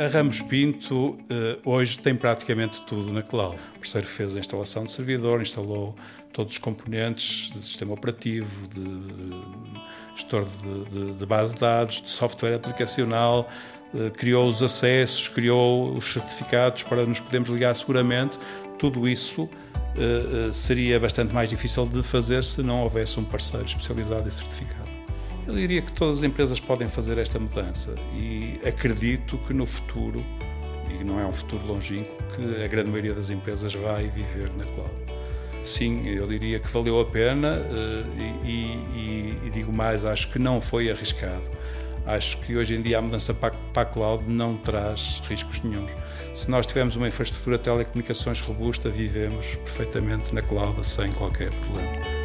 A Ramos Pinto eh, hoje tem praticamente tudo na cloud. O parceiro fez a instalação de servidor, instalou todos os componentes de sistema operativo, de gestor de, de, de base de dados, de software aplicacional, eh, criou os acessos, criou os certificados para nos podermos ligar seguramente. Tudo isso seria bastante mais difícil de fazer se não houvesse um parceiro especializado e certificado. Eu diria que todas as empresas podem fazer esta mudança e acredito que no futuro, e não é um futuro longínquo, que a grande maioria das empresas vai viver na cloud. Sim, eu diria que valeu a pena e, e, e digo mais, acho que não foi arriscado Acho que hoje em dia a mudança para a cloud não traz riscos nenhums. Se nós tivermos uma infraestrutura de telecomunicações robusta, vivemos perfeitamente na cloud sem qualquer problema.